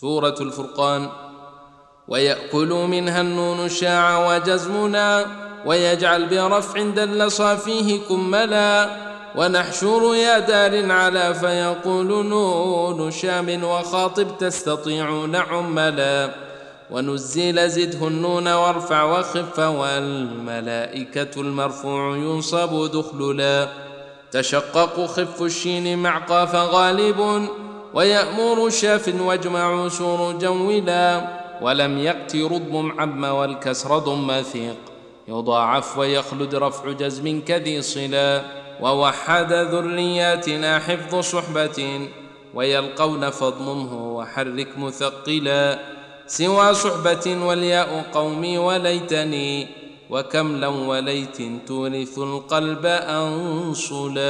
سورة الفرقان. ويأكل منها النون شاع وجزمنا ويجعل برفع دل صافيه كملا. ونحشر يا دار على فيقول نون شام وخاطب تستطيعون عملا ونزل زده النون وارفع وخف والملائكة المرفوع ينصب دخللا. تشقق خف الشين مع قاف غالب ويأمر شاف واجمع سور جولا ولم يأت رضم عم والكسر ضم ثيق. يضاعف ويخلد رفع جزم كذي صلا ووحد ذرياتنا حفظ صحبة ويلقون فاضممه وحرك مثقلا سوى صحبة والياء قومي وليتني وكم لو وليت تورث القلب أنصلا.